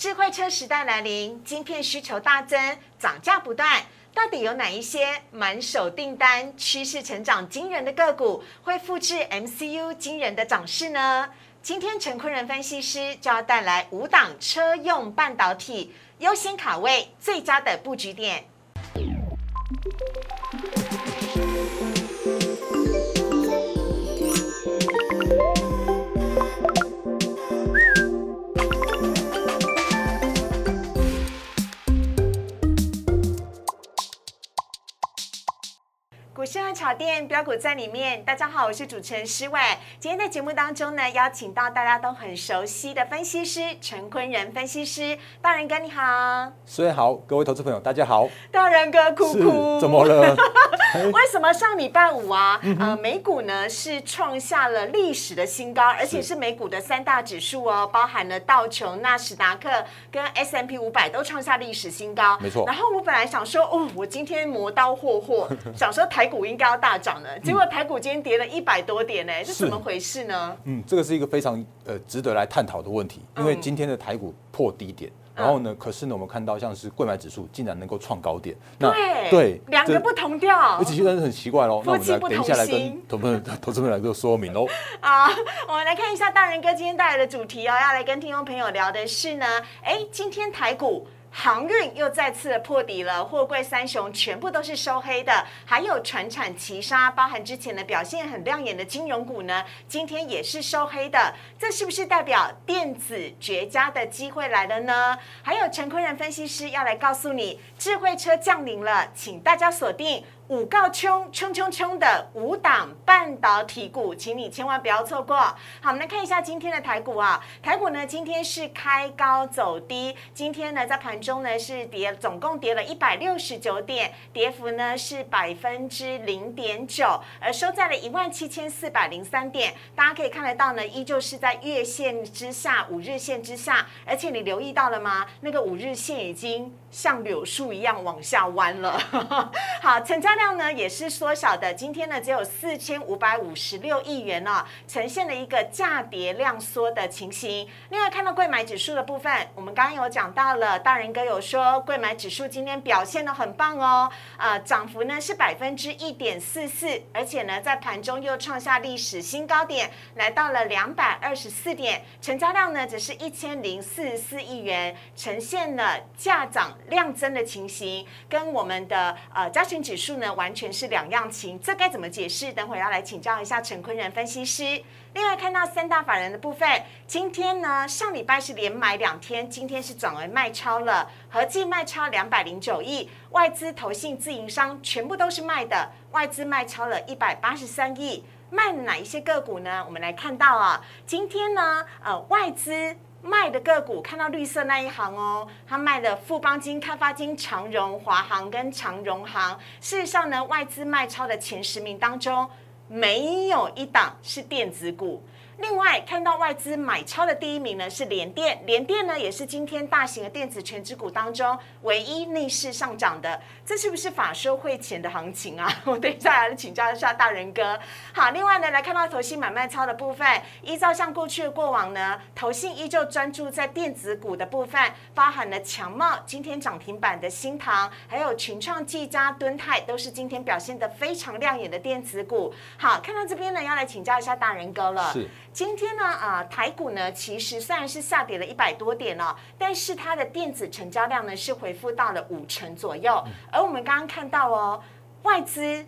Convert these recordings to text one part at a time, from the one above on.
智慧车时代来临，晶片需求大增，涨价不断。到底有哪一些满手订单、趋势成长惊人的个股，会复制 MCU 惊人的涨势呢？今天陈坤仁分析师就要带来五档车用半导体优先卡位最佳的布局点。股市和炒店标股在里面。大家好，我是主持人施伟。今天在节目当中呢，邀请到大家都很熟悉的分析师陈坤仁分析师。大人哥你好，施伟好，各位投资朋友大家好。大人哥哭哭，怎么了？为什么上礼拜五啊，呃，美股呢是创下了历史的新高，而且是美股的三大指数哦，包含了道琼、纳斯达克跟 S M P 五百都创下历史新高。没错。然后我本来想说，哦，我今天磨刀霍霍，想说台。股应该要大涨了，结果台股今天跌了一百多点呢，是怎么回事呢？嗯，这个是一个非常呃值得来探讨的问题，因为今天的台股破低点，然后呢，可是呢，我们看到像是贵买指数竟然能够创高点，那对，两个不同调，而且现在是很奇怪喽。那我们来等一下来跟投资投资们来做说明喽。啊，我们来看一下大人哥今天带来的主题哦，要来跟听众朋友聊的是呢，哎，今天台股。航运又再次破底了，货柜三雄全部都是收黑的，还有船产齐杀，包含之前的表现很亮眼的金融股呢，今天也是收黑的，这是不是代表电子绝佳的机会来了呢？还有陈坤仁分析师要来告诉你，智慧车降临了，请大家锁定。五告冲冲冲冲的五档半导体股，请你千万不要错过。好，我们来看一下今天的台股啊，台股呢今天是开高走低，今天呢在盘中呢是跌，总共跌了一百六十九点，跌幅呢是百分之零点九，而收在了一万七千四百零三点。大家可以看得到呢，依旧是在月线之下、五日线之下，而且你留意到了吗？那个五日线已经像柳树一样往下弯了。好，成交量呢也是缩小的，今天呢只有四千五百五十六亿元哦，呈现了一个价跌量缩的情形。另外看到贵买指数的部分，我们刚刚有讲到了，大人哥有说贵买指数今天表现的很棒哦，啊，涨幅呢是百分之一点四四，而且呢在盘中又创下历史新高点，来到了两百二十四点，成交量呢只是一千零四十四亿元，呈现了价涨量增的情形，跟我们的呃加权指数呢完全。是两样情，这该怎么解释？等会要来请教一下陈坤仁分析师。另外看到三大法人的部分，今天呢上礼拜是连买两天，今天是转为卖超了，合计卖超两百零九亿，外资、投信、自营商全部都是卖的，外资卖超了一百八十三亿，卖哪一些个股呢？我们来看到啊，今天呢呃外资。卖的个股看到绿色那一行哦，他卖的富邦金、开发金、长荣、华航跟长荣航。事实上呢，外资卖超的前十名当中，没有一档是电子股。另外看到外资买超的第一名呢是联电，联电呢也是今天大型的电子全指股当中唯一逆势上涨的，这是不是法收会前的行情啊？我等一下来请教一下大人哥。好，另外呢来看到投信买卖超的部分，依照像过去的过往呢，投信依旧专注在电子股的部分，包含了强茂今天涨停板的新唐，还有群创、技嘉、敦泰都是今天表现的非常亮眼的电子股。好，看到这边呢要来请教一下大人哥了。是。今天呢，啊，台股呢，其实虽然是下跌了一百多点哦，但是它的电子成交量呢是回复到了五成左右。而我们刚刚看到哦，外资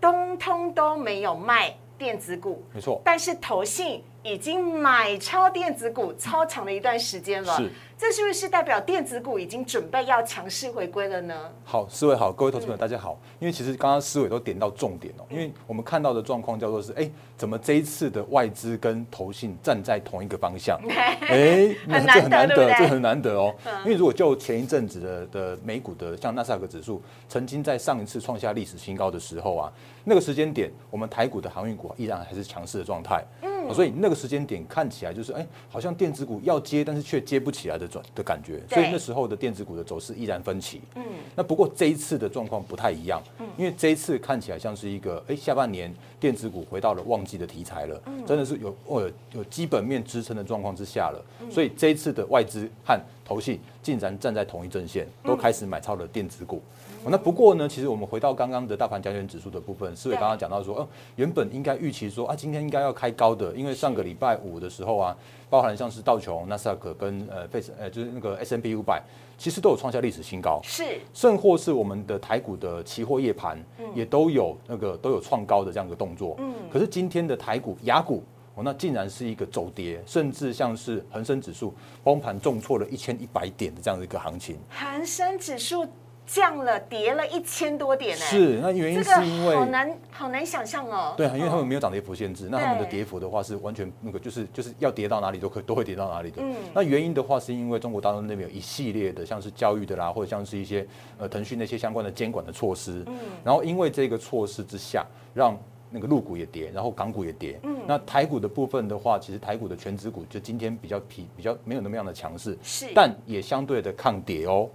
通通都没有卖电子股，没错，但是投信已经买超电子股超长的一段时间了。这是不是代表电子股已经准备要强势回归了呢？好，思维好，各位投资友大家好。因为其实刚刚思维都点到重点哦，因为我们看到的状况叫做是，哎，怎么这一次的外资跟投信站在同一个方向？哎，这很难得，这很难得哦。因为如果就前一阵子的的美股的像纳斯达克指数，曾经在上一次创下历史新高的时候啊，那个时间点，我们台股的航运股依然还是强势的状态。所以那个时间点看起来就是哎，好像电子股要接，但是却接不起来的转的感觉。所以那时候的电子股的走势依然分歧。嗯。那不过这一次的状况不太一样，因为这一次看起来像是一个哎，下半年电子股回到了旺季的题材了，真的是有哦有基本面支撑的状况之下了。所以这一次的外资和投信竟然站在同一阵线，都开始买超了电子股。那不过呢，其实我们回到刚刚的大盘加权指数的部分，思伟刚刚讲到说，呃，原本应该预期说啊，今天应该要开高的，因为上个礼拜五的时候啊，包含像是道琼、纳斯达克跟呃费呃就是那个 S M P 五百，其实都有创下历史新高，是，甚或是我们的台股的期货夜盘，也都有那个都有创高的这样一个动作。嗯，可是今天的台股、雅股，哦，那竟然是一个走跌，甚至像是恒生指数崩盘重挫了一千一百点的这样的一个行情。恒生指数。降了，跌了一千多点呢。是，那原因是因为好难好难想象哦。对啊，因为他们没有涨跌幅限制，那他们的跌幅的话是完全那个就是就是要跌到哪里都可都会跌到哪里的。嗯。那原因的话是因为中国大陆那边有一系列的像是教育的啦，或者像是一些呃腾讯那些相关的监管的措施。嗯。然后因为这个措施之下，让那个陆股也跌，然后港股也跌。嗯。那台股的部分的话，其实台股的全指股就今天比较疲比较没有那么样的强势，是，但也相对的抗跌哦。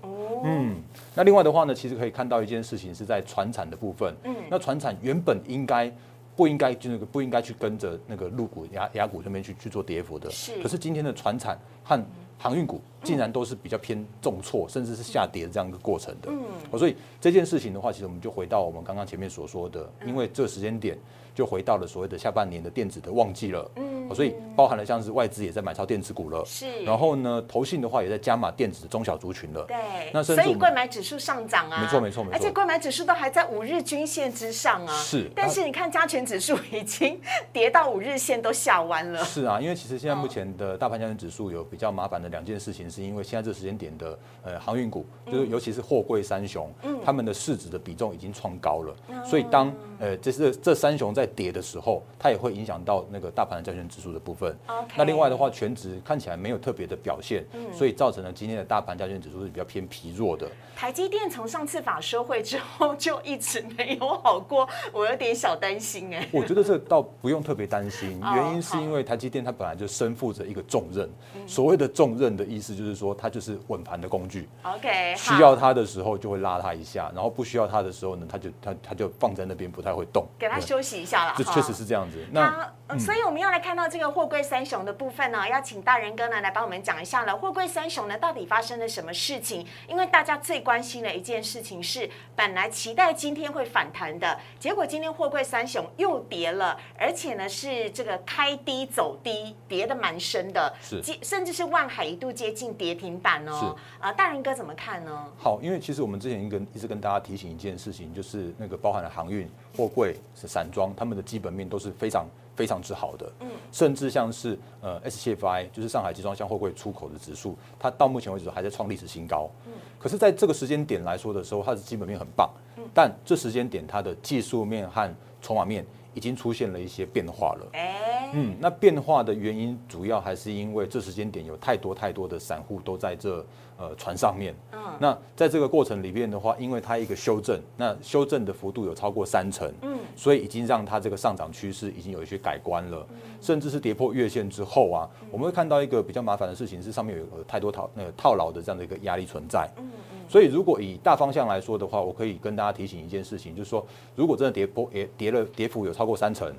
嗯，那另外的话呢，其实可以看到一件事情是在船产的部分。嗯，那船产原本应该不应该就那个不应该去跟着那个陆股、雅雅股这边去去做跌幅的。是，可是今天的船产和航运股竟然都是比较偏重挫，甚至是下跌的这样一个过程的。嗯，所以这件事情的话，其实我们就回到我们刚刚前面所说的，因为这个时间点。就回到了所谓的下半年的电子的旺季了，嗯，所以包含了像是外资也在买超电子股了，是，然后呢，投信的话也在加码电子的中小族群了，对，那所以贵买指数上涨啊，没错没错没错，而且贵买指数都还在五日均线之上啊，是，但是你看加权指数已经跌到五日线都下弯了，是啊，因为其实现在目前的大盘加权指数有比较麻烦的两件事情，是因为现在这时间点的呃航运股，就是尤其是货柜三雄，嗯，他们的市值的比重已经创高了，所以当呃这是这三雄在跌的时候。它也会影响到那个大盘的加权指数的部分。那另外的话，全值看起来没有特别的表现，所以造成了今天的大盘加权指数是比较偏疲弱的。台积电从上次法说会之后就一直没有好过，我有点小担心哎。我觉得这倒不用特别担心，原因是因为台积电它本来就身负着一个重任。所谓的重任的意思就是说，它就是稳盘的工具。OK，需要它的时候就会拉它一下，然后不需要它的时候呢，它就它它就放在那边不太会动，给它休息一下了。这确实是这样。子，那所以我们要来看到这个货柜三雄的部分呢，要请大人哥呢来帮我们讲一下了。货柜三雄呢到底发生了什么事情？因为大家最关心的一件事情是，本来期待今天会反弹的，结果今天货柜三雄又跌了，而且呢是这个开低走低，跌的蛮深的，是，甚至是万海一度接近跌停板哦。啊，大人哥怎么看呢？好，因为其实我们之前一跟一直跟大家提醒一件事情，就是那个包含了航运、货柜是散装，他们的基本面都是。非常非常之好的，嗯，甚至像是呃 SCFI，就是上海集装箱货柜出口的指数，它到目前为止还在创历史新高，嗯，可是在这个时间点来说的时候，它的基本面很棒，嗯，但这时间点它的技术面和筹码面已经出现了一些变化了，哎，嗯，那变化的原因主要还是因为这时间点有太多太多的散户都在这。呃，船上面，嗯，那在这个过程里面的话，因为它一个修正，那修正的幅度有超过三成，嗯，所以已经让它这个上涨趋势已经有一些改观了，甚至是跌破月线之后啊，我们会看到一个比较麻烦的事情是上面有太多套那个套牢的这样的一个压力存在，嗯嗯，所以如果以大方向来说的话，我可以跟大家提醒一件事情，就是说如果真的跌破也跌了跌幅有超过三成，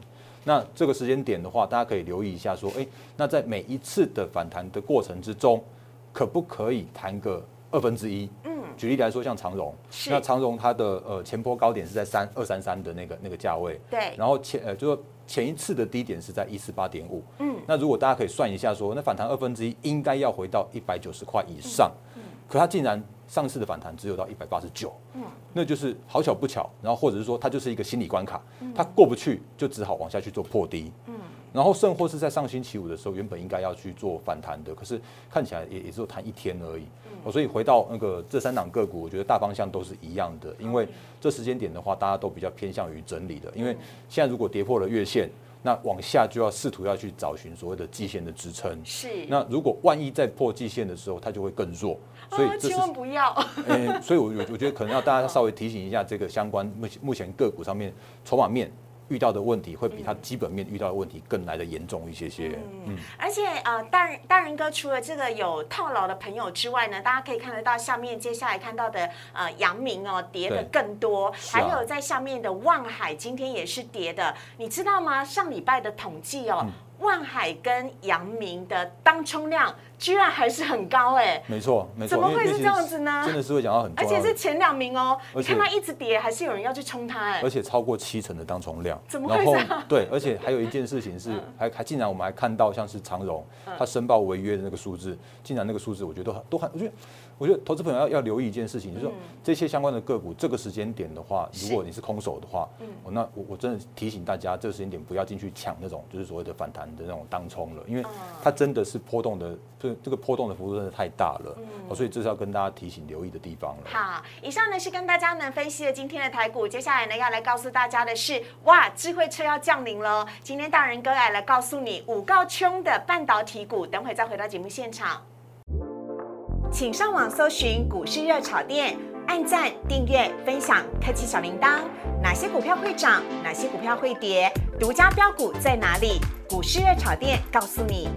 那这个时间点的话，大家可以留意一下，说，哎，那在每一次的反弹的过程之中。可不可以谈个二分之一？嗯，举例来说，像长荣，那长荣它的呃前波高点是在三二三三的那个那个价位，对，然后前呃就说前一次的低点是在一四八点五，嗯，那如果大家可以算一下，说那反弹二分之一应该要回到一百九十块以上，嗯，可它竟然上次的反弹只有到一百八十九，嗯，那就是好巧不巧，然后或者是说它就是一个心理关卡，它过不去就只好往下去做破低，嗯。然后甚或是在上星期五的时候，原本应该要去做反弹的，可是看起来也也只有弹一天而已。哦，所以回到那个这三档个股，我觉得大方向都是一样的，因为这时间点的话，大家都比较偏向于整理的。因为现在如果跌破了月线，那往下就要试图要去找寻所谓的季线的支撑。是。那如果万一再破季线的时候，它就会更弱。所以千万不要。嗯，所以我我我觉得可能要大家稍微提醒一下这个相关目目前个股上面筹码面。遇到的问题会比他基本面遇到的问题更来的严重一些些。嗯，而且呃，大人大人哥除了这个有套牢的朋友之外呢，大家可以看得到下面接下来看到的呃阳明哦跌的更多，还有在下面的望海今天也是跌的，你知道吗？上礼拜的统计哦，望海跟阳明的当冲量居然还是很高哎，没错没错，怎么会是这样子呢？真的是会讲到很，而且是前两名哦，你看它一直跌，还是有人要去冲它哎，而且超过七成的当冲量，怎么会这样？对，而且还有一件事情是，还还竟然我们还看到像是长荣，它申报违约的那个数字，竟然那个数字我觉得都都很，我觉得。我觉得投资朋友要要留意一件事情，就是说这些相关的个股，这个时间点的话，如果你是空手的话，嗯，那我我真的提醒大家，这个时间点不要进去抢那种就是所谓的反弹的那种当冲了，因为它真的是波动的，这这个波动的幅度真的太大了，嗯，所以这是要跟大家提醒留意的地方了。好，以上呢是跟大家呢分析了今天的台股，接下来呢要来告诉大家的是，哇，智慧车要降临了，今天大人哥来来告诉你五高冲的半导体股，等会再回到节目现场。请上网搜寻股市热炒店，按赞、订阅、分享，开启小铃铛。哪些股票会涨？哪些股票会跌？独家标股在哪里？股市热炒店告诉你。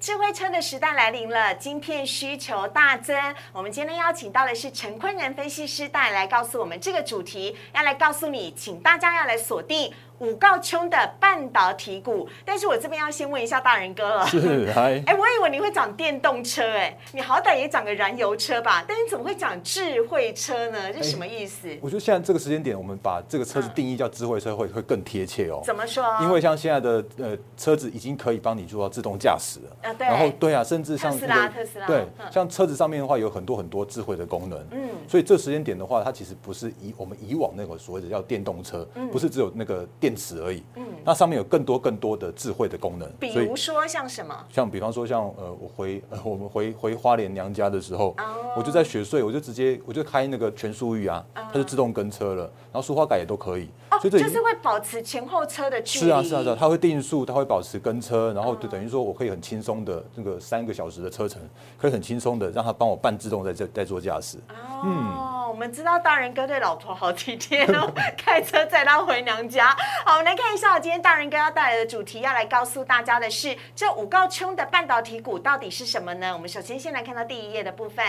智慧车的时代来临了，晶片需求大增。我们今天邀请到的是陈坤仁分析师带来告诉我们这个主题，要来告诉你，请大家要来锁定。五告冲的半导体股，但是我这边要先问一下大人哥了。是，哎，哎，我以为你会讲电动车，哎，你好歹也讲个燃油车吧？但你怎么会讲智慧车呢？这什么意思？我觉得现在这个时间点，我们把这个车子定义叫智慧车会会更贴切哦。怎么说？因为像现在的呃车子已经可以帮你做到自动驾驶了。啊，对。然后对啊，甚至像特斯拉，特斯拉，对，像车子上面的话有很多很多智慧的功能。嗯。所以这时间点的话，它其实不是以我们以往那个所谓的叫电动车，不是只有那个电池而已。嗯那上面有更多更多的智慧的功能，比如说像什么？像比方说像呃，我回呃 我们回回花莲娘家的时候，我就在雪隧，我就直接我就开那个全速域啊，它就自动跟车了，然后舒花改也都可以，所以就是会保持前后车的距离。是啊是啊是啊，它会定速，它会保持跟车，然后就等于说我可以很轻松的那个三个小时的车程，可以很轻松的让它帮我半自动在这在做驾驶。哦，我们知道大人哥对老婆好体贴哦，开车载她回娘家。好，我们来看一下，今天大人哥要带来的主题，要来告诉大家的是，这五高冲的半导体股到底是什么呢？我们首先先来看到第一页的部分，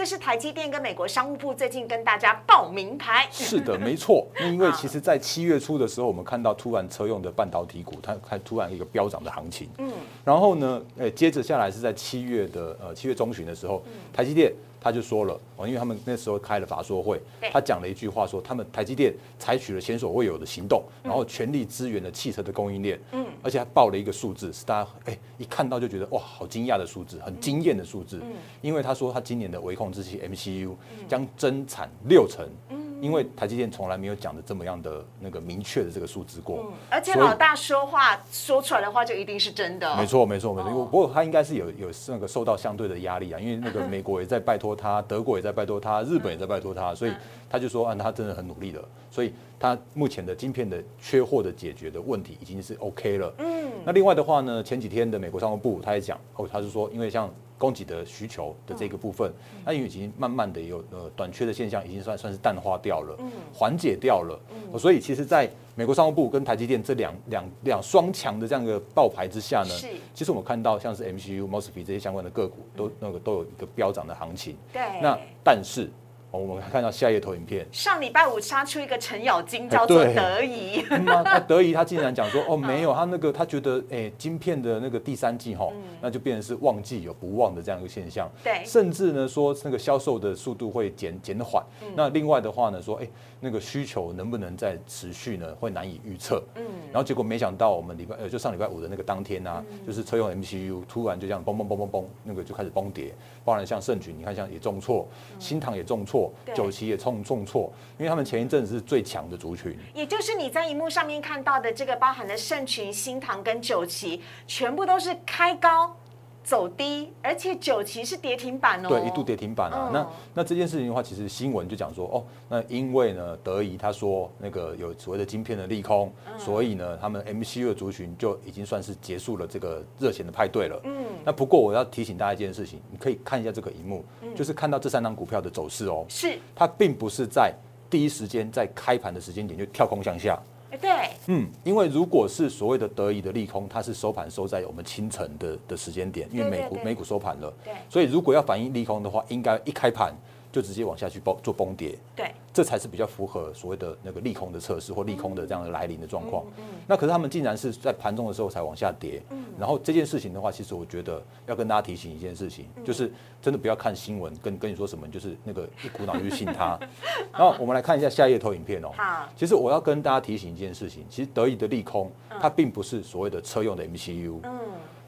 这是台积电跟美国商务部最近跟大家报名牌。是的，没错。因为其实，在七月初的时候，我们看到突然车用的半导体股，它它突然一个飙涨的行情。嗯。然后呢，诶，接着下来是在七月的呃七月中旬的时候，台积电。他就说了哦，因为他们那时候开了法说会，他讲了一句话，说他们台积电采取了前所未有的行动，然后全力支援了汽车的供应链，嗯，而且还报了一个数字，是大家哎一看到就觉得哇，好惊讶的数字，很惊艳的数字，嗯，因为他说他今年的微控制器 MCU 将增产六成，嗯。因为台积电从来没有讲的这么样的那个明确的这个数字过，而且老大说话说出来的话就一定是真的。没错，没错，没错。不过他应该是有有那个受到相对的压力啊，因为那个美国也在拜托他，德国也在拜托他，日本也在拜托他，所以他就说啊，他真的很努力的，所以他目前的晶片的缺货的解决的问题已经是 OK 了。嗯，那另外的话呢，前几天的美国商务部他也讲哦，他是说因为像。供给的需求的这个部分，那因为已经慢慢的有呃短缺的现象，已经算算是淡化掉了，缓解掉了。所以其实，在美国商务部跟台积电这两两两双强的这样一个爆牌之下呢，其实我们看到像是 MCU、Mosfet 这些相关的个股都那个都有一个飙涨的行情。对，那但是。我们看到下一页投影片，上礼拜五杀出一个程咬金，叫做德仪。那德仪他竟然讲说，哦，没有，他那个他觉得，哎，晶片的那个第三季哈，那就变成是旺季有不旺的这样一个现象。对，甚至呢说那个销售的速度会减减缓。那另外的话呢说，哎，那个需求能不能再持续呢？会难以预测。嗯，然后结果没想到我们礼拜呃就上礼拜五的那个当天呢，就是车用 MCU 突然就这样嘣嘣嘣嘣嘣，那个就开始崩跌。包含像盛群，你看像也重挫，新唐也重挫。九旗也重重挫，因为他们前一阵子是最强的族群，也就是你在荧幕上面看到的这个包含的盛群、新唐跟九旗，全部都是开高走低，而且九旗是跌停板哦，对，一度跌停板啊。那那这件事情的话，其实新闻就讲说，哦，那因为呢，德仪他说那个有所谓的晶片的利空，所以呢，他们 MCU 的族群就已经算是结束了这个热钱的派对了。嗯，那不过我要提醒大家一件事情，你可以看一下这个荧幕。就是看到这三张股票的走势哦，是它并不是在第一时间在开盘的时间点就跳空向下，对，嗯，因为如果是所谓的得意的利空，它是收盘收在我们清晨的的时间点，因为美股美股收盘了，对，所以如果要反映利空的话，应该一开盘就直接往下去崩做崩跌。对，这才是比较符合所谓的那个利空的测试或利空的这样的来临的状况。那可是他们竟然是在盘中的时候才往下跌。然后这件事情的话，其实我觉得要跟大家提醒一件事情，就是真的不要看新闻跟跟你说什么，就是那个一股脑就去信他。然后我们来看一下下一页投影片哦。好，其实我要跟大家提醒一件事情，其实德意的利空，它并不是所谓的车用的 MCU。嗯。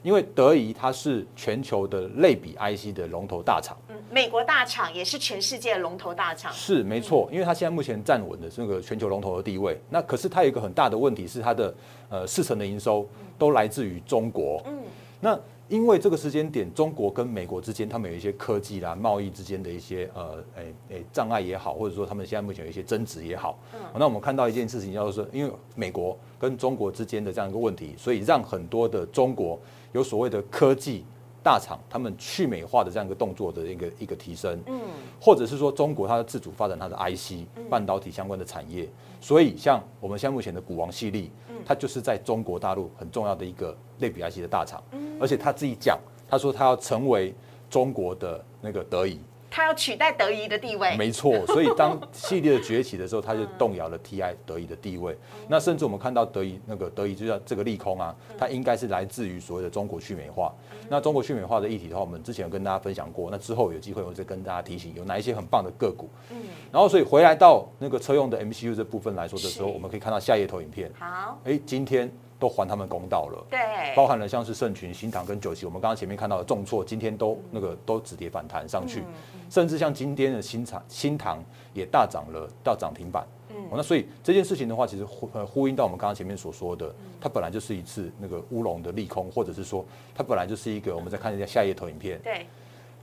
因为德仪它是全球的类比 IC 的龙头大厂，嗯，美国大厂也是全世界的龙头大厂，是没错。因为它现在目前站稳的这个全球龙头的地位，那可是它有一个很大的问题是它的呃四成的营收都来自于中国，嗯，那因为这个时间点，中国跟美国之间他们有一些科技啦、贸易之间的一些呃诶诶障碍也好，或者说他们现在目前有一些争执也好，嗯，那我们看到一件事情，就是说，因为美国跟中国之间的这样一个问题，所以让很多的中国。有所谓的科技大厂，他们去美化的这样一个动作的一个一个提升，嗯，或者是说中国它的自主发展它的 IC 半导体相关的产业，所以像我们现在目前的股王系列，它就是在中国大陆很重要的一个类比 IC 的大厂，而且他自己讲，他说他要成为中国的那个德仪。他要取代德仪的地位，没错。所以当系列的崛起的时候，他就动摇了 TI 德仪的地位。那甚至我们看到德仪那个德仪就叫这个利空啊，它应该是来自于所谓的中国去美化。那中国去美化的议题的话，我们之前有跟大家分享过。那之后有机会我再跟大家提醒有哪一些很棒的个股。嗯。然后所以回来到那个车用的 MCU 这部分来说的时候，我们可以看到下一投影片。好。哎，今天。都还他们公道了，对，包含了像是盛群、新塘跟九旗，我们刚刚前面看到的重挫，今天都那个都止跌反弹上去，甚至像今天的新塘新塘也大涨了到涨停板，嗯，那所以这件事情的话，其实呼呃呼应到我们刚刚前面所说的，它本来就是一次那个乌龙的利空，或者是说它本来就是一个，我们再看一下下一页投影片，对。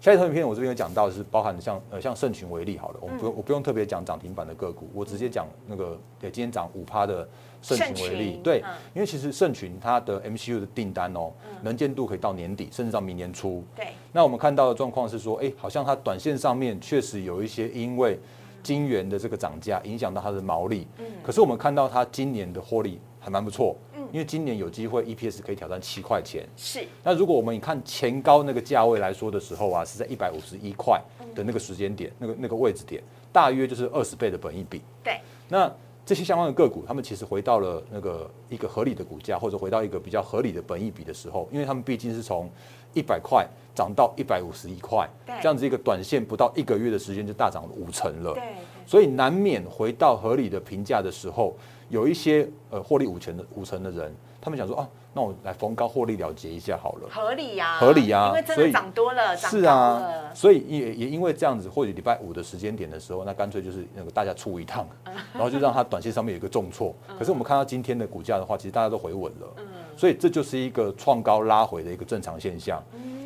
下一投影片我这边有讲到是包含像呃像盛群为例好了，我们不用我不用特别讲涨停板的个股，我直接讲那个对今天涨五趴的盛群为例，对，因为其实盛群它的 MCU 的订单哦，能见度可以到年底，甚至到明年初。对，那我们看到的状况是说，哎，好像它短线上面确实有一些因为金元的这个涨价影响到它的毛利，嗯，可是我们看到它今年的获利还蛮不错。因为今年有机会 EPS 可以挑战七块钱，是。那如果我们看前高那个价位来说的时候啊，是在一百五十一块的那个时间点，那个那个位置点，大约就是二十倍的本益比。对。那这些相关的个股，他们其实回到了那个一个合理的股价，或者回到一个比较合理的本益比的时候，因为他们毕竟是从一百块涨到一百五十一块，这样子一个短线不到一个月的时间就大涨了五成了。对。所以难免回到合理的评价的时候。有一些呃获利五成的五成的人，他们想说啊，那我来逢高获利了结一下好了，合理呀，合理呀，因为真的涨多了，是啊，所以也也因为这样子，或者礼拜五的时间点的时候，那干脆就是那个大家出一趟，然后就让它短线上面有一个重挫。可是我们看到今天的股价的话，其实大家都回稳了，嗯。所以这就是一个创高拉回的一个正常现象。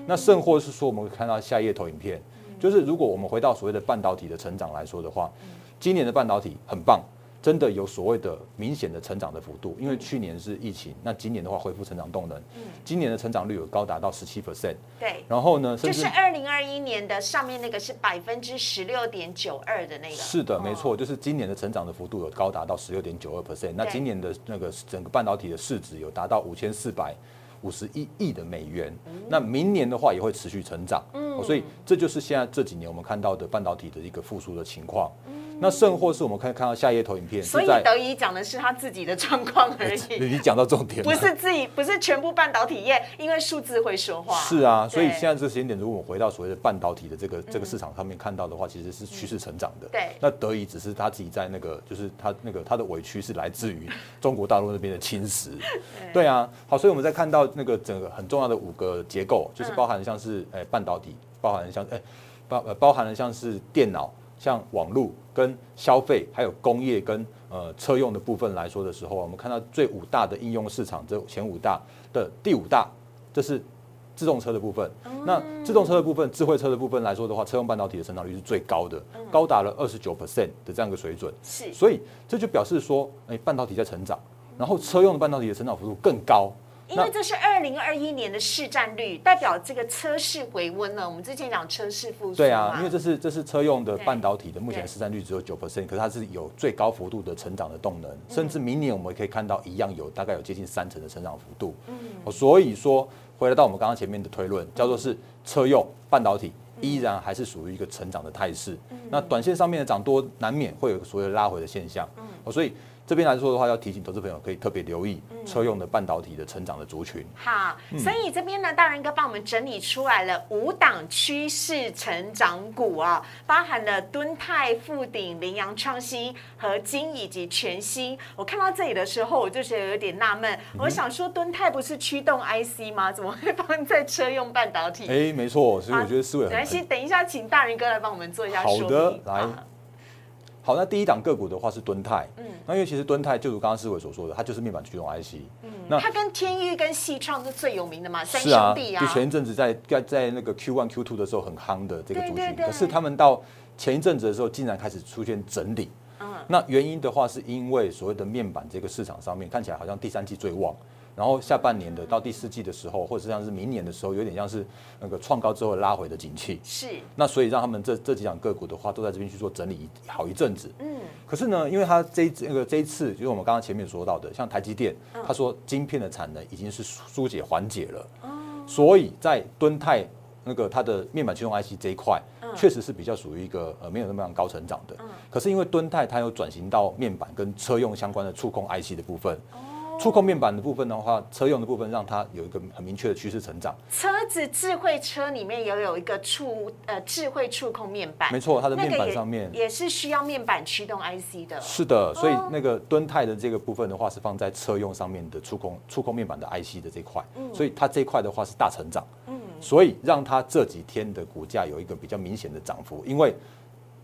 那甚或是说，我们看到下一页投影片，就是如果我们回到所谓的半导体的成长来说的话，今年的半导体很棒。真的有所谓的明显的成长的幅度，因为去年是疫情，那今年的话恢复成长动能，嗯，今年的成长率有高达到十七 percent，对，然后呢，就是二零二一年的上面那个是百分之十六点九二的那个，是的，没错，就是今年的成长的幅度有高达到十六点九二 percent，那今年的那个整个半导体的市值有达到五千四百五十一亿的美元，那明年的话也会持续成长，嗯，所以这就是现在这几年我们看到的半导体的一个复苏的情况。那甚或是我们可以看到下一页投影片，所以德仪讲的是他自己的状况而已。你讲到重点，不是自己，不是全部半导体业，因为数字会说话。是啊，所以现在这个时间点，如果我们回到所谓的半导体的这个这个市场上面看到的话，其实是趋势成长的。对。那德仪只是他自己在那个，就是他那个他的委屈是来自于中国大陆那边的侵蚀。对啊，好，所以我们在看到那个整个很重要的五个结构，就是包含像是诶半导体，包含像诶包包含了像是电脑。像网络跟消费，还有工业跟呃车用的部分来说的时候，我们看到最五大的应用市场，这前五大的第五大，这是自动车的部分。那自动车的部分，智慧车的部分来说的话，车用半导体的成长率是最高的，高达了二十九 percent 的这样一个水准。是，所以这就表示说，哎，半导体在成长，然后车用的半导体的成长幅度更高。因为这是二零二一年的市占率，代表这个车市回温了。我们之前讲车市复苏对啊，因为这是这是车用的半导体的目前市占率只有九 percent，可是它是有最高幅度的成长的动能，甚至明年我们可以看到一样有大概有接近三成的成长幅度。嗯，所以说回来到我们刚刚前面的推论，叫做是车用半导体依然还是属于一个成长的态势。那短线上面的涨多难免会有所谓拉回的现象。哦，所以。这边来说的话，要提醒投资朋友可以特别留意车用的半导体的成长的族群。好，所以这边呢，大仁哥帮我们整理出来了五档趋势成长股啊，包含了敦泰、富鼎、羚羊创新、和金以及全新。我看到这里的时候，我就觉得有点纳闷，我想说敦泰不是驱动 IC 吗？怎么会放在车用半导体？哎，没错，所以我觉得思维很。没关系，等一下请大仁哥来帮我们做一下说明。好的，来。好，那第一档个股的话是敦泰，嗯，那因为其实敦泰就如刚刚思伟所说的，它就是面板驱动 IC，嗯，那它跟天域跟细创是最有名的嘛，三兄弟啊，就前一阵子在在在那个 Q one Q two 的时候很夯的这个族群，可是他们到前一阵子的时候竟然开始出现整理，嗯，那原因的话是因为所谓的面板这个市场上面看起来好像第三季最旺。然后下半年的到第四季的时候，或者像是明年的时候，有点像是那个创高之后拉回的景气。是。那所以让他们这这几档个股的话，都在这边去做整理好一阵子。嗯。可是呢，因为它这那个这一次，就是我们刚刚前面说到的，像台积电，他说晶片的产能已经是疏解缓解了。哦。所以在敦泰那个它的面板驱动 IC 这一块，确实是比较属于一个呃没有那么样高成长的。嗯。可是因为敦泰它有转型到面板跟车用相关的触控 IC 的部分。触控面板的部分的话，车用的部分让它有一个很明确的趋势成长。车子智慧车里面也有一个触呃智慧触控面板，没错，它的面板上面也是需要面板驱动 IC 的。是的，所以那个敦泰的这个部分的话是放在车用上面的触控触控面板的 IC 的这块，所以它这块的话是大成长。嗯，所以让它这几天的股价有一个比较明显的涨幅，因为。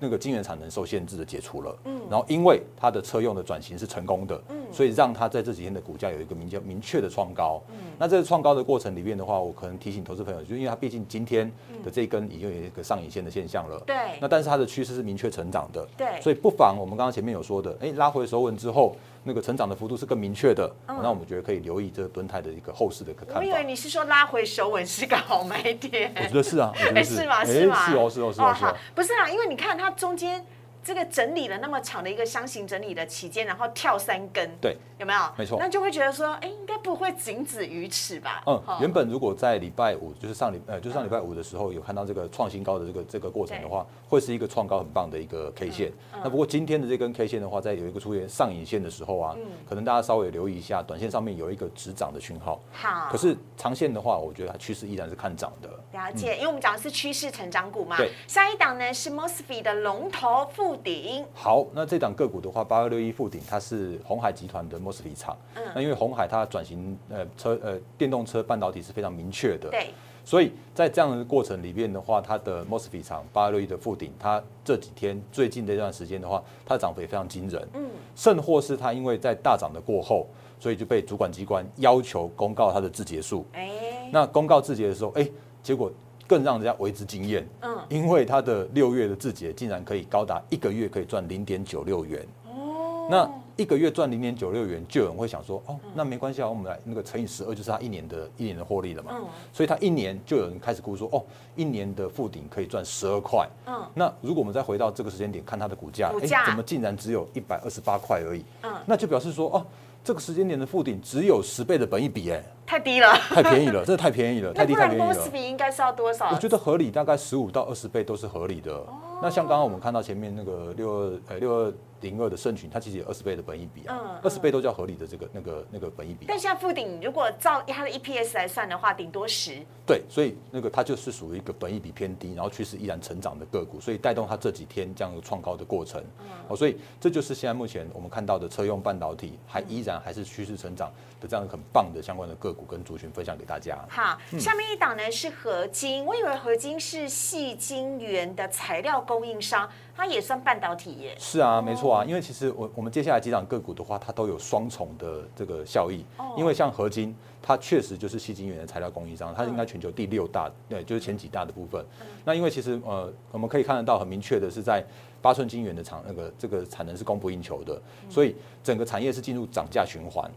那个晶圆产能受限制的解除了，嗯，然后因为它的车用的转型是成功的，嗯，所以让它在这几天的股价有一个明叫明确的创高，嗯，那这个创高的过程里面的话，我可能提醒投资朋友，就因为它毕竟今天的这一根已经有一个上影线的现象了，对，那但是它的趋势是明确成长的，对，所以不妨我们刚刚前面有说的，哎，拉回收稳之后。那个成长的幅度是更明确的，那我们觉得可以留意这个蹲态的一个后市的一个看法。我以为你是说拉回首稳是个好买点，我觉得是啊，是吗？是吗？是哦，是哦，是哦，好，不是啊，因为你看它中间。这个整理了那么长的一个箱型整理的期间，然后跳三根，对，有没有？没错，那就会觉得说，哎，应该不会仅止于此吧？嗯，原本如果在礼拜五，就是上礼，呃，就上礼拜五的时候有看到这个创新高的这个这个过程的话，会是一个创高很棒的一个 K 线。那不过今天的这根 K 线的话，在有一个出现上影线的时候啊，可能大家稍微留意一下，短线上面有一个止涨的讯号。好，可是长线的话，我觉得它趋势依然是看涨的。了解，因为我们讲的是趋势成长股嘛。对。下一档呢是 Mosfet 的龙头富鼎。好。好，那这档个股的话，八二六一附顶，它是红海集团的 Mosfet 厂。嗯，那因为红海它转型呃车呃电动车半导体是非常明确的。对。所以在这样的过程里面的话，它的 Mosfet 厂八二六一的附顶，它这几天最近这段时间的话，它的涨幅也非常惊人。嗯。甚或是它因为在大涨的过后，所以就被主管机关要求公告它的字节数。哎。那公告字节的时候，哎，结果。更让人家为之惊艳，嗯，因为它的六月的字节竟然可以高达一个月可以赚零点九六元，哦，那一个月赚零点九六元，就有人会想说，哦，那没关系啊，我们来那个乘以十二，就是他一年的一年的获利了嘛，嗯，所以他一年就有人开始估说，哦，一年的负顶可以赚十二块，嗯，那如果我们再回到这个时间点看它的股价，哎，怎么竟然只有一百二十八块而已，嗯，那就表示说，哦。这个时间点的负顶只有十倍的本益比，哎，太低了，太便宜了，真的太便宜了，太低太便宜了。比应该是要多少？我觉得合理，大概十五到二十倍都是合理的。那像刚刚我们看到前面那个六二呃六二。零二的盛群，它其实有二十倍的本益比啊，二十倍都叫合理的这个那个那个本益比。但现在富鼎如果照它的 EPS 来算的话，顶多十。对，所以那个它就是属于一个本益比偏低，然后趋势依然成长的个股，所以带动它这几天这样一个创高的过程。哦，所以这就是现在目前我们看到的车用半导体还依然还是趋势成长的这样很棒的相关的个股跟族群分享给大家。好，下面一档呢是合金，我以为合金是细晶圆的材料供应商。它也算半导体耶？是啊，没错啊，因为其实我我们接下来几档个股的话，它都有双重的这个效益。因为像合金，它确实就是细晶圆的材料供应商，它应该全球第六大，对，就是前几大的部分。那因为其实呃，我们可以看得到很明确的是，在八寸晶圆的厂那个这个产能是供不应求的，所以整个产业是进入涨价循环。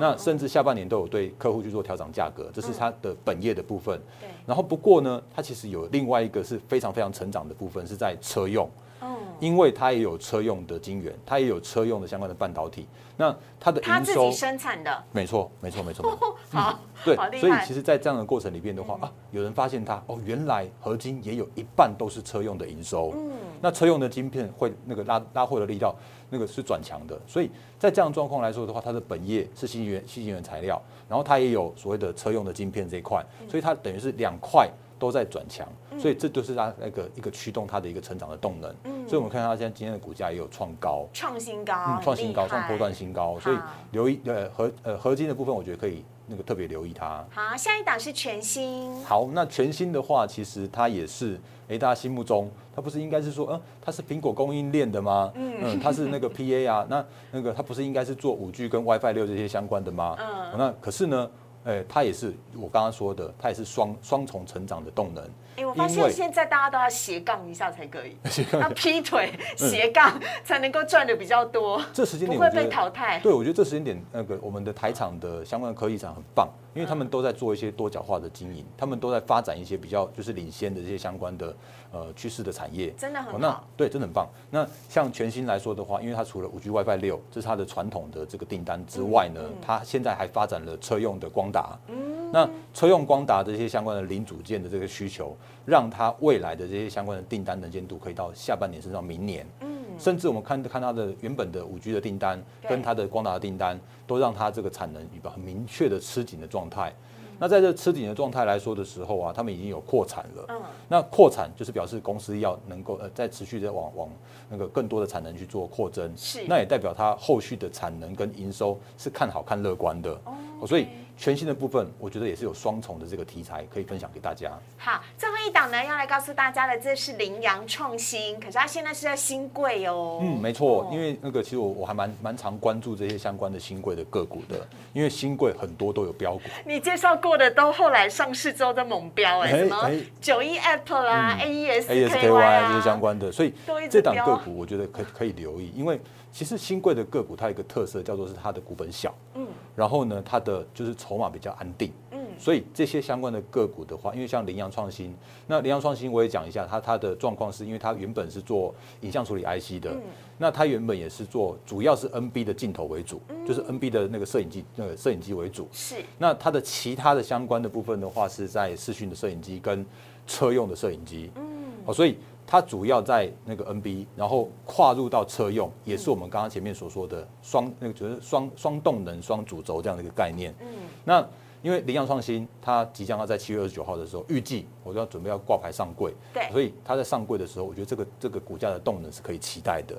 那甚至下半年都有对客户去做调整价格，这是它的本业的部分。然后不过呢，它其实有另外一个是非常非常成长的部分，是在车用。嗯，因为它也有车用的晶圆，它也有车用的相关的半导体。那它的营收生产的，没错，没错，没错。好，对，所以其实，在这样的过程里边的话啊，有人发现它哦，原来合金也有一半都是车用的营收。嗯，那车用的晶片会那个拉拉货的力道，那个是转强的。所以在这样状况来说的话，它的本业是新晶圆、新源材料，然后它也有所谓的车用的晶片这一块，所以它等于是两块。都在转强，所以这就是它那个一个驱动它的一个成长的动能。嗯，所以我们看到它现在今天的股价也有创高，创新高，创新高，创波段新高。所以留意呃合呃合金的部分，我觉得可以那个特别留意它。好，下一档是全新。好，那全新的话，其实它也是哎，大家心目中它不是应该是说，嗯，它是苹果供应链的吗？嗯，它是那个 PA 啊，那那个它不是应该是做五 G 跟 WiFi 六这些相关的吗？嗯，那可是呢？哎，它也是我刚刚说的，它也是双双重成长的动能。哎，我发现现在大家都要斜杠一下才可以，要劈腿斜杠才能够赚的比较多。这时间点不会被淘汰。对，我觉得这时间点那个我们的台厂的相关的科技厂很棒。因为他们都在做一些多角化的经营，他们都在发展一些比较就是领先的这些相关的呃趋势的产业，真的很好。对，真的很棒。那像全新来说的话，因为它除了五 G WiFi 六这是它的传统的这个订单之外呢，它现在还发展了车用的光达。嗯，那车用光达这些相关的零组件的这个需求，让它未来的这些相关的订单能见度可以到下半年甚至到明年。嗯。甚至我们看看它的原本的五 G 的订单，跟它的光达的订单，都让它这个产能一个很明确的吃紧的状态。那在这吃紧的状态来说的时候啊，他们已经有扩产了。嗯。那扩产就是表示公司要能够呃在持续的往往那个更多的产能去做扩增。是。那也代表它后续的产能跟营收是看好看乐观的。哦。所以。全新的部分，我觉得也是有双重的这个题材可以分享给大家。好，最后一档呢，要来告诉大家的，这是羚羊创新，可是它现在是在新贵哦。嗯，没错，因为那个其实我我还蛮蛮常关注这些相关的新贵的个股的，因为新贵很多都有标股。你介绍过的都后来上市之后的猛标哎，什么九一 Apple 啊，A E S A S K Y 啊这些相关的，所以这档个股我觉得可可以留意，因为。其实新贵的个股，它有一个特色叫做是它的股本小，嗯，然后呢，它的就是筹码比较安定，嗯，所以这些相关的个股的话，因为像羚羊创新，那羚羊创新我也讲一下，它它的状况是因为它原本是做影像处理 IC 的，那它原本也是做主要是 NB 的镜头为主，就是 NB 的那个摄影机那个摄影机为主，是，那它的其他的相关的部分的话，是在视讯的摄影机跟车用的摄影机，嗯，好，所以。它主要在那个 NB，然后跨入到车用，也是我们刚刚前面所说的双那个就是双双动能、双主轴这样的一个概念。嗯，那因为羚羊创新，它即将要在七月二十九号的时候，预计我就要准备要挂牌上柜。对，所以它在上柜的时候，我觉得这个这个股价的动能是可以期待的。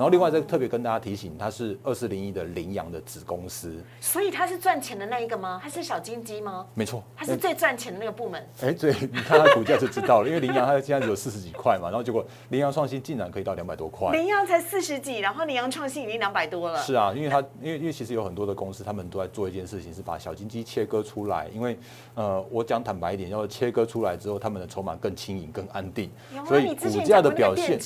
然后另外再特别跟大家提醒，它是二四零一的羚羊的子公司，所以它是赚钱的那一个吗？它是小金鸡吗？没错，它是最赚钱的那个部门。哎，对，你看它股价就知道了，因为羚羊它现在只有四十几块嘛，然后结果羚羊创新竟然可以到两百多块。羚羊才四十几，然后羚羊创新已经两百多了。是啊，因为它因为因为其实有很多的公司，他们都在做一件事情，是把小金鸡切割出来。因为呃，我讲坦白一点，要切割出来之后，他们的筹码更轻盈、更安定，所以股价的表现，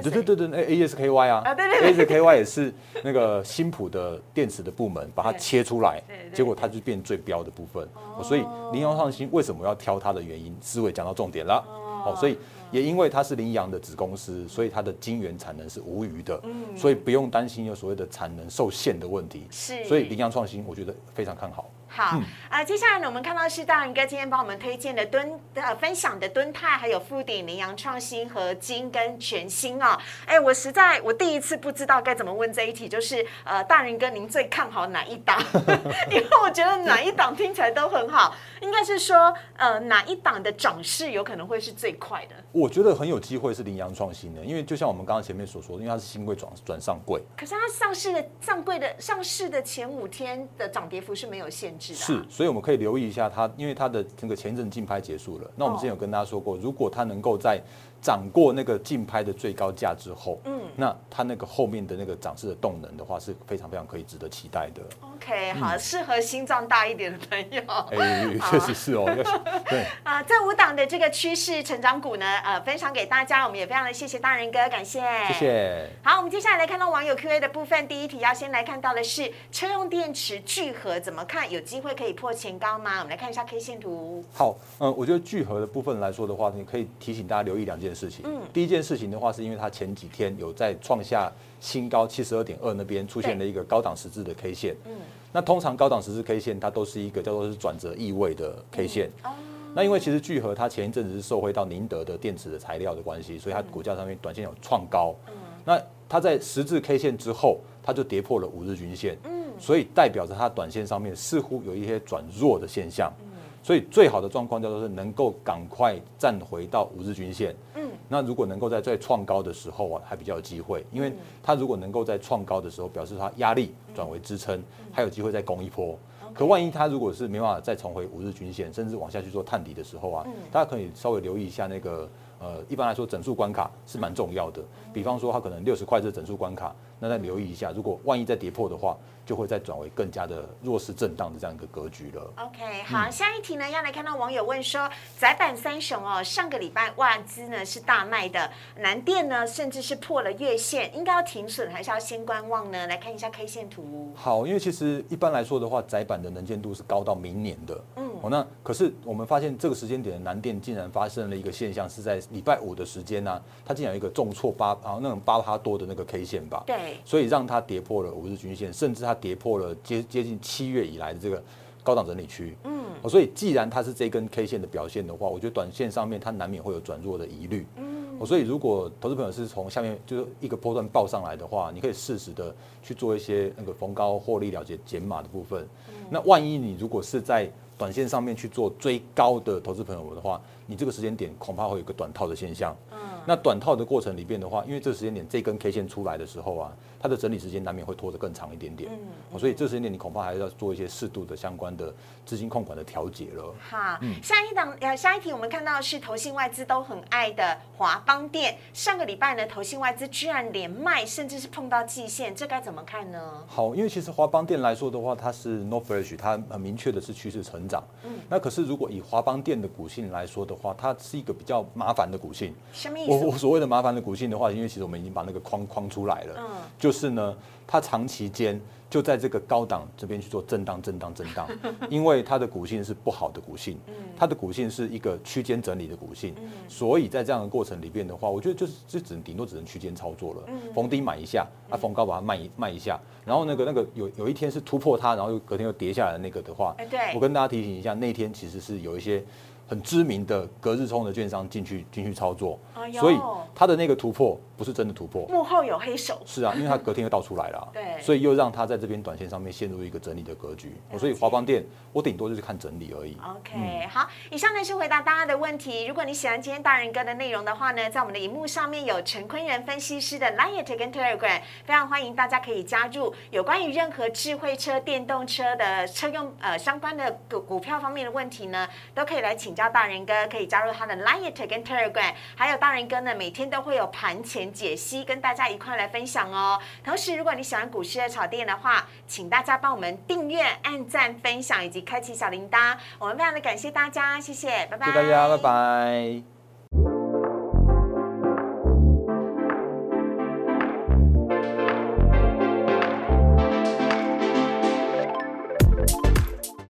对对对对，那 A S K Y 啊，啊对对对 A S K Y。也是那个新普的电池的部门，把它切出来，结果它就变最标的部分。所以羚羊创新为什么要挑它的原因，思维讲到重点了。哦，所以也因为它是羚羊的子公司，所以它的晶圆产能是无余的，所以不用担心有所谓的产能受限的问题。是，所以羚羊创新我觉得非常看好。好啊，接下来呢，我们看到是大仁哥今天帮我们推荐的敦呃分享的敦泰，还有富鼎、羚羊创新和金跟全新啊。哎，我实在我第一次不知道该怎么问这一题，就是呃，大仁哥您最看好哪一档？因为我觉得哪一档听起来都很好，应该是说呃哪一档的涨势有可能会是最快的。我觉得很有机会是羚羊创新的，因为就像我们刚刚前面所说，因为它是新贵转转上柜，可是它上市的上柜的上市的前五天的涨跌幅是没有限。是，所以我们可以留意一下它，因为它的这个前一阵竞拍结束了。那我们之前有跟大家说过，如果它能够在涨过那个竞拍的最高价之后，嗯，那它那个后面的那个涨势的动能的话，是非常非常可以值得期待的。OK，好，适合心脏大一点的朋友。哎，确实是哦，要对。啊，这五档的这个趋势成长股呢，呃，分享给大家，我们也非常的谢谢大人哥，感谢，谢。谢。好，我们接下来来看到网友 Q&A 的部分。第一题要先来看到的是车用电池聚合怎么看？有机会可以破前高吗？我们来看一下 K 线图。好，嗯，我觉得聚合的部分来说的话，你可以提醒大家留意两件事情。嗯第一件事情的话，是因为它前几天有在创下新高七十二点二那边出现了一个高档十字的 K 线。嗯，那通常高档十字 K 线它都是一个叫做是转折意味的 K 线。哦，那因为其实聚合它前一阵子是受惠到宁德的电池的材料的关系，所以它股价上面短线有创高。嗯那它在十字 K 线之后，它就跌破了五日均线。嗯所以代表着它短线上面似乎有一些转弱的现象。嗯所以最好的状况叫做是能够赶快站回到五日均线。嗯，那如果能够在在创高的时候啊，还比较有机会，因为它如果能够在创高的时候，表示它压力转为支撑，还有机会再攻一波。可万一它如果是没办法再重回五日均线，甚至往下去做探底的时候啊，大家可以稍微留意一下那个呃，一般来说整数关卡是蛮重要的。比方说它可能六十块这整数关卡，那再留意一下，如果万一再跌破的话，就会再转为更加的弱势震荡的这样一个格局了。OK，好，下一题呢，要来看到网友问说，窄板三雄哦，上个礼拜外资呢是大卖的，南电呢甚至是破了月线，应该要停损还是要先观望呢？来看一下 K 线图。好，因为其实一般来说的话，窄板的能见度是高到明年的。嗯哦，那可是我们发现这个时间点的南电竟然发生了一个现象，是在礼拜五的时间呢、它竟然有一个重挫八啊那种八趴多的那个 K 线吧。对，所以让它跌破了五日均线，甚至它跌破了接接近七月以来的这个高档整理区。嗯哦，所以既然它是这根 K 线的表现的话，我觉得短线上面它难免会有转弱的疑虑。嗯哦，所以如果投资朋友是从下面就是一个波段报上来的话，你可以适时的去做一些那个逢高获利了结减码的部分。那万一你如果是在短线上面去做追高的投资朋友的话，你这个时间点恐怕会有一个短套的现象。嗯那短套的过程里边的话，因为这个时间点这根 K 线出来的时候啊，它的整理时间难免会拖得更长一点点。嗯哦所以这时间点你恐怕还是要做一些适度的相关的资金控管的调节了。好，嗯下一档呃，下一题我们看到的是投信外资都很爱的华邦店，上个礼拜呢，投信外资居然连卖，甚至是碰到季线，这该怎么看呢？好，因为其实华邦店来说的话，它是 No Fresh，它很明确的是趋势成长。嗯那可是如果以华邦店的股性来说的话，它是一个比较麻烦的股性。什么意思？我我所谓的麻烦的股性的话，因为其实我们已经把那个框框出来了，嗯就是呢，它长期间就在这个高档这边去做震荡、震荡、震荡，因为它的股性是不好的股性，它的股性是一个区间整理的股性，所以在这样的过程里边的话，我觉得就是就只能顶多只能区间操作了，逢低买一下，啊逢高把它卖一卖一下，然后那个那个有有一天是突破它，然后又隔天又跌下来的那个的话我跟大家提醒一下，那天其实是有一些。很知名的隔日冲的券商进去进去操作，所以它的那个突破不是真的突破，幕后有黑手。是啊，因为它隔天又倒出来了啊，对所以又让它在这边短线上面陷入一个整理的格局。所以华邦店我顶多就是看整理而已。OK，、好，以上呢是回答大家的问题。如果你喜欢今天大人哥的内容的话呢，在我们的荧幕上面有陈坤仁分析师的 Line 跟 Telegram，非常欢迎大家可以加入。有关于任何智慧车、电动车的车用呃相关的股股票方面的问题呢，都可以来请教大人哥，可以加入他的 Line 跟 Telegram。还有大人哥呢，每天都会有盘前解析跟大家一块来分享哦。同时，如果你喜欢股市的炒店的话，请大家帮我们订阅、按赞、分享以及开启小铃铛。我们非常的感谢大家，谢谢，拜拜。谢谢大家，拜拜。